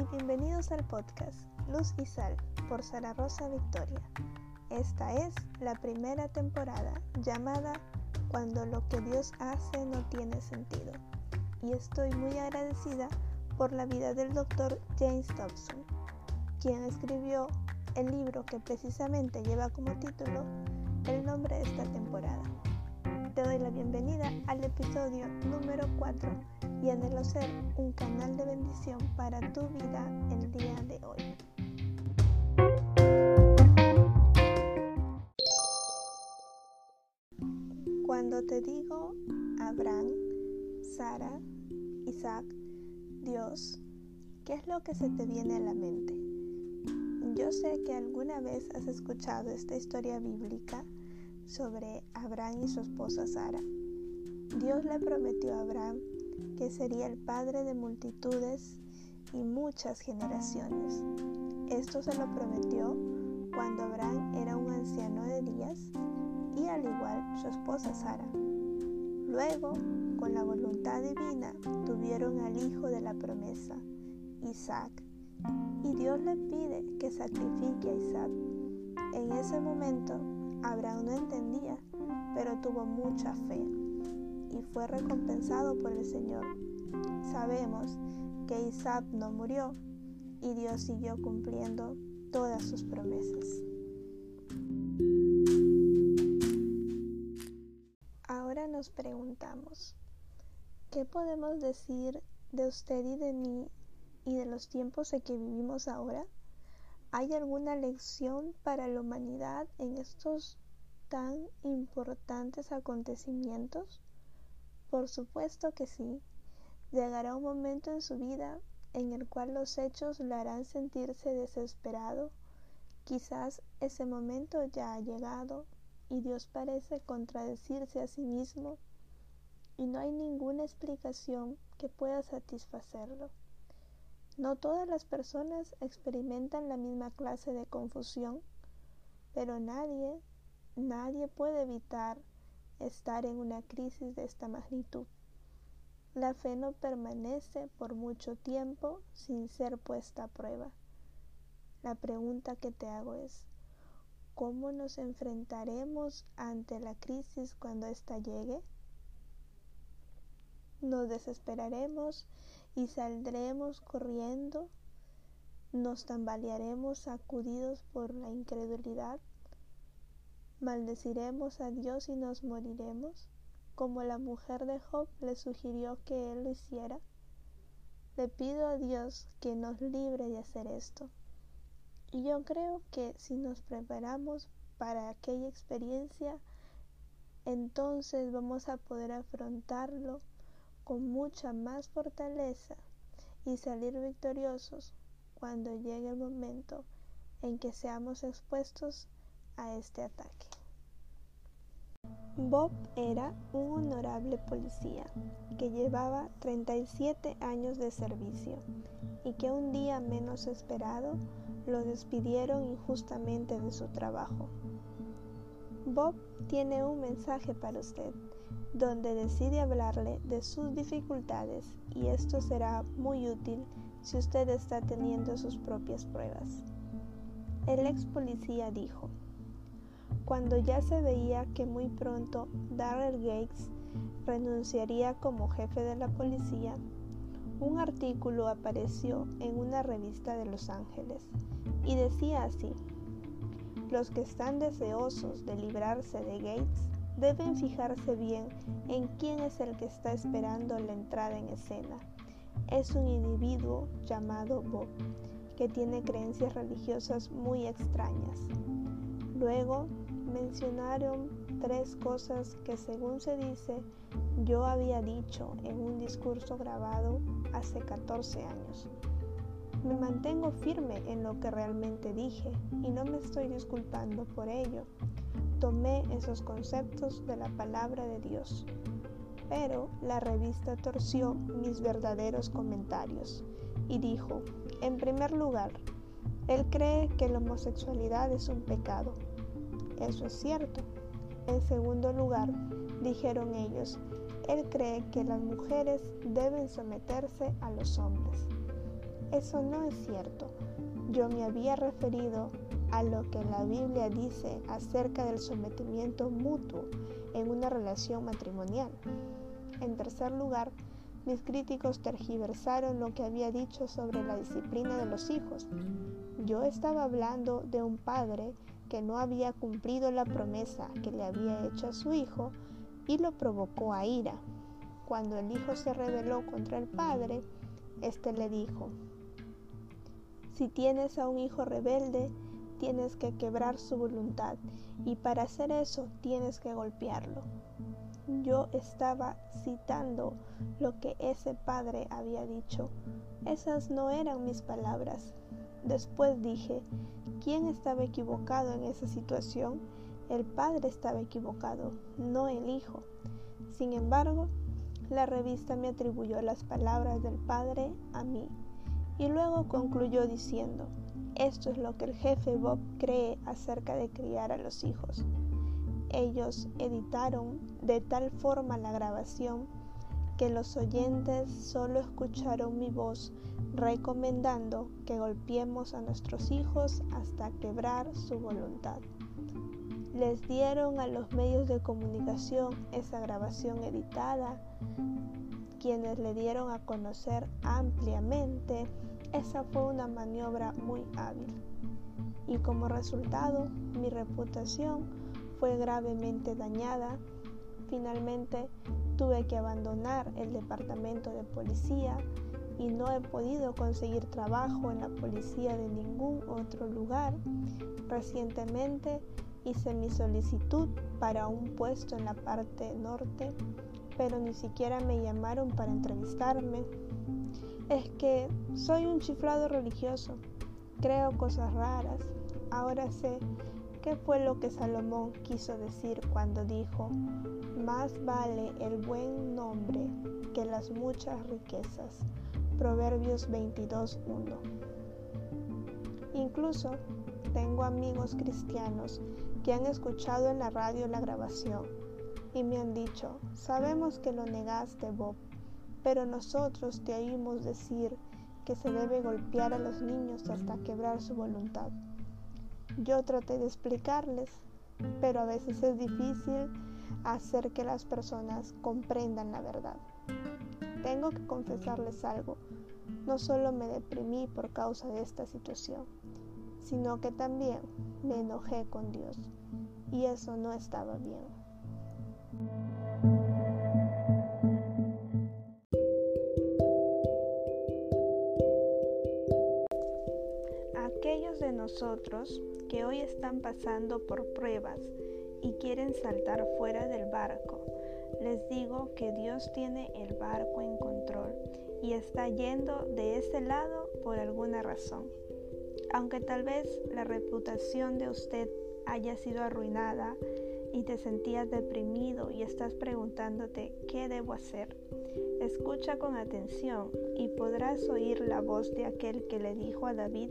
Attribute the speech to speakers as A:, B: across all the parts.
A: y bienvenidos al podcast Luz y Sal por Sara Rosa Victoria. Esta es la primera temporada llamada Cuando lo que Dios hace no tiene sentido. Y estoy muy agradecida por la vida del doctor James Dobson, quien escribió el libro que precisamente lleva como título el nombre de esta temporada. Te doy la bienvenida al episodio número 4 y anhelo ser un canal de bendición para tu vida el día de hoy. Cuando te digo Abraham, Sara, Isaac, Dios, ¿qué es lo que se te viene a la mente? Yo sé que alguna vez has escuchado esta historia bíblica sobre Abraham y su esposa Sara. Dios le prometió a Abraham que sería el padre de multitudes y muchas generaciones. Esto se lo prometió cuando Abraham era un anciano de días y al igual su esposa Sara. Luego, con la voluntad divina, tuvieron al hijo de la promesa, Isaac, y Dios le pide que sacrifique a Isaac. En ese momento, Abraham no entendía, pero tuvo mucha fe y fue recompensado por el Señor. Sabemos que Isaac no murió y Dios siguió cumpliendo todas sus promesas. Ahora nos preguntamos, ¿qué podemos decir de usted y de mí y de los tiempos en que vivimos ahora? ¿Hay alguna lección para la humanidad en estos tan importantes acontecimientos? Por supuesto que sí. Llegará un momento en su vida en el cual los hechos le harán sentirse desesperado. Quizás ese momento ya ha llegado y Dios parece contradecirse a sí mismo y no hay ninguna explicación que pueda satisfacerlo. No todas las personas experimentan la misma clase de confusión, pero nadie, nadie puede evitar estar en una crisis de esta magnitud. La fe no permanece por mucho tiempo sin ser puesta a prueba. La pregunta que te hago es, ¿cómo nos enfrentaremos ante la crisis cuando ésta llegue? ¿Nos desesperaremos y saldremos corriendo? ¿Nos tambalearemos sacudidos por la incredulidad? ¿Maldeciremos a Dios y nos moriremos? Como la mujer de Job le sugirió que él lo hiciera. Le pido a Dios que nos libre de hacer esto. Y yo creo que si nos preparamos para aquella experiencia, entonces vamos a poder afrontarlo con mucha más fortaleza y salir victoriosos cuando llegue el momento en que seamos expuestos este ataque. Bob era un honorable policía que llevaba 37 años de servicio y que un día menos esperado lo despidieron injustamente de su trabajo. Bob tiene un mensaje para usted donde decide hablarle de sus dificultades y esto será muy útil si usted está teniendo sus propias pruebas. El ex policía dijo, cuando ya se veía que muy pronto Darrell Gates renunciaría como jefe de la policía, un artículo apareció en una revista de Los Ángeles y decía así, los que están deseosos de librarse de Gates deben fijarse bien en quién es el que está esperando la entrada en escena. Es un individuo llamado Bob, que tiene creencias religiosas muy extrañas. Luego mencionaron tres cosas que según se dice yo había dicho en un discurso grabado hace 14 años. Me mantengo firme en lo que realmente dije y no me estoy disculpando por ello. Tomé esos conceptos de la palabra de Dios. Pero la revista torció mis verdaderos comentarios y dijo, en primer lugar, él cree que la homosexualidad es un pecado eso es cierto. En segundo lugar, dijeron ellos, él cree que las mujeres deben someterse a los hombres. Eso no es cierto. Yo me había referido a lo que la Biblia dice acerca del sometimiento mutuo en una relación matrimonial. En tercer lugar, mis críticos tergiversaron lo que había dicho sobre la disciplina de los hijos. Yo estaba hablando de un padre que no había cumplido la promesa que le había hecho a su hijo y lo provocó a ira. Cuando el hijo se rebeló contra el padre, éste le dijo, si tienes a un hijo rebelde, tienes que quebrar su voluntad y para hacer eso tienes que golpearlo. Yo estaba citando lo que ese padre había dicho. Esas no eran mis palabras. Después dije, ¿quién estaba equivocado en esa situación? El padre estaba equivocado, no el hijo. Sin embargo, la revista me atribuyó las palabras del padre a mí y luego concluyó diciendo, esto es lo que el jefe Bob cree acerca de criar a los hijos. Ellos editaron de tal forma la grabación que los oyentes solo escucharon mi voz recomendando que golpeemos a nuestros hijos hasta quebrar su voluntad. Les dieron a los medios de comunicación esa grabación editada, quienes le dieron a conocer ampliamente. Esa fue una maniobra muy hábil y como resultado mi reputación fue gravemente dañada. Finalmente tuve que abandonar el departamento de policía y no he podido conseguir trabajo en la policía de ningún otro lugar. Recientemente hice mi solicitud para un puesto en la parte norte, pero ni siquiera me llamaron para entrevistarme. Es que soy un chiflado religioso, creo cosas raras. Ahora sé qué fue lo que Salomón quiso decir cuando dijo, más vale el buen nombre que las muchas riquezas. Proverbios 22.1. Incluso tengo amigos cristianos que han escuchado en la radio la grabación y me han dicho, sabemos que lo negaste, Bob, pero nosotros te oímos decir que se debe golpear a los niños hasta quebrar su voluntad. Yo traté de explicarles, pero a veces es difícil hacer que las personas comprendan la verdad. Tengo que confesarles algo. No solo me deprimí por causa de esta situación, sino que también me enojé con Dios. Y eso no estaba bien. Nosotros que hoy están pasando por pruebas y quieren saltar fuera del barco, les digo que Dios tiene el barco en control y está yendo de ese lado por alguna razón. Aunque tal vez la reputación de usted haya sido arruinada y te sentías deprimido y estás preguntándote qué debo hacer, escucha con atención y podrás oír la voz de aquel que le dijo a David,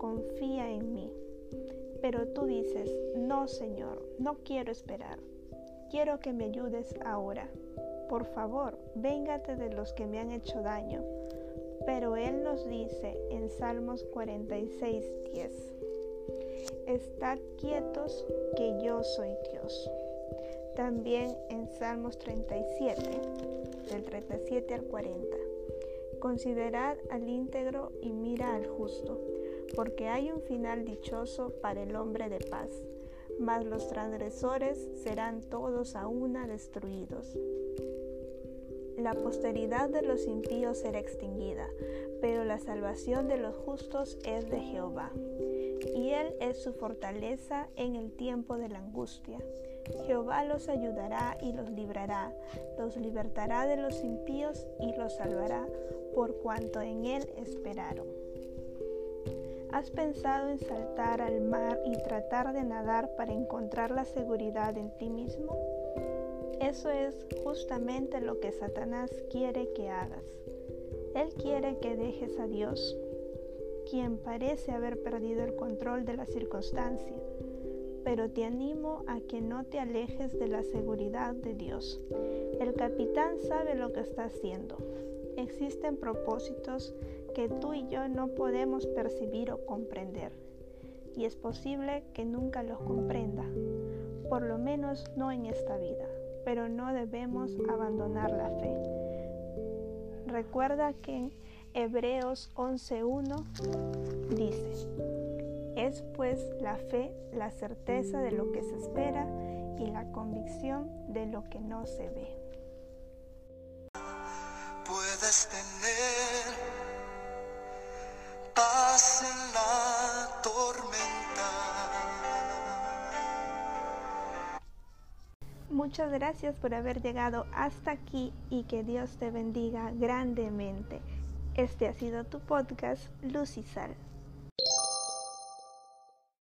A: confía en mí. Pero tú dices, no Señor, no quiero esperar, quiero que me ayudes ahora. Por favor, véngate de los que me han hecho daño. Pero Él nos dice en Salmos 46, 10, Estad quietos que yo soy Dios. También en Salmos 37, del 37 al 40, Considerad al íntegro y mira al justo, porque hay un final dichoso para el hombre de paz mas los transgresores serán todos a una destruidos. La posteridad de los impíos será extinguida, pero la salvación de los justos es de Jehová. Y Él es su fortaleza en el tiempo de la angustia. Jehová los ayudará y los librará, los libertará de los impíos y los salvará, por cuanto en Él esperaron. ¿Has pensado en saltar al mar y tratar de nadar para encontrar la seguridad en ti mismo? Eso es justamente lo que Satanás quiere que hagas. Él quiere que dejes a Dios, quien parece haber perdido el control de la circunstancia, pero te animo a que no te alejes de la seguridad de Dios. El capitán sabe lo que está haciendo. Existen propósitos que tú y yo no podemos percibir o comprender. Y es posible que nunca los comprenda, por lo menos no en esta vida, pero no debemos abandonar la fe. Recuerda que en Hebreos 11.1 dice, es pues la fe la certeza de lo que se espera y la convicción de lo que no se ve. Muchas gracias por haber llegado hasta aquí y que Dios te bendiga grandemente. Este ha sido tu podcast, Lucisal.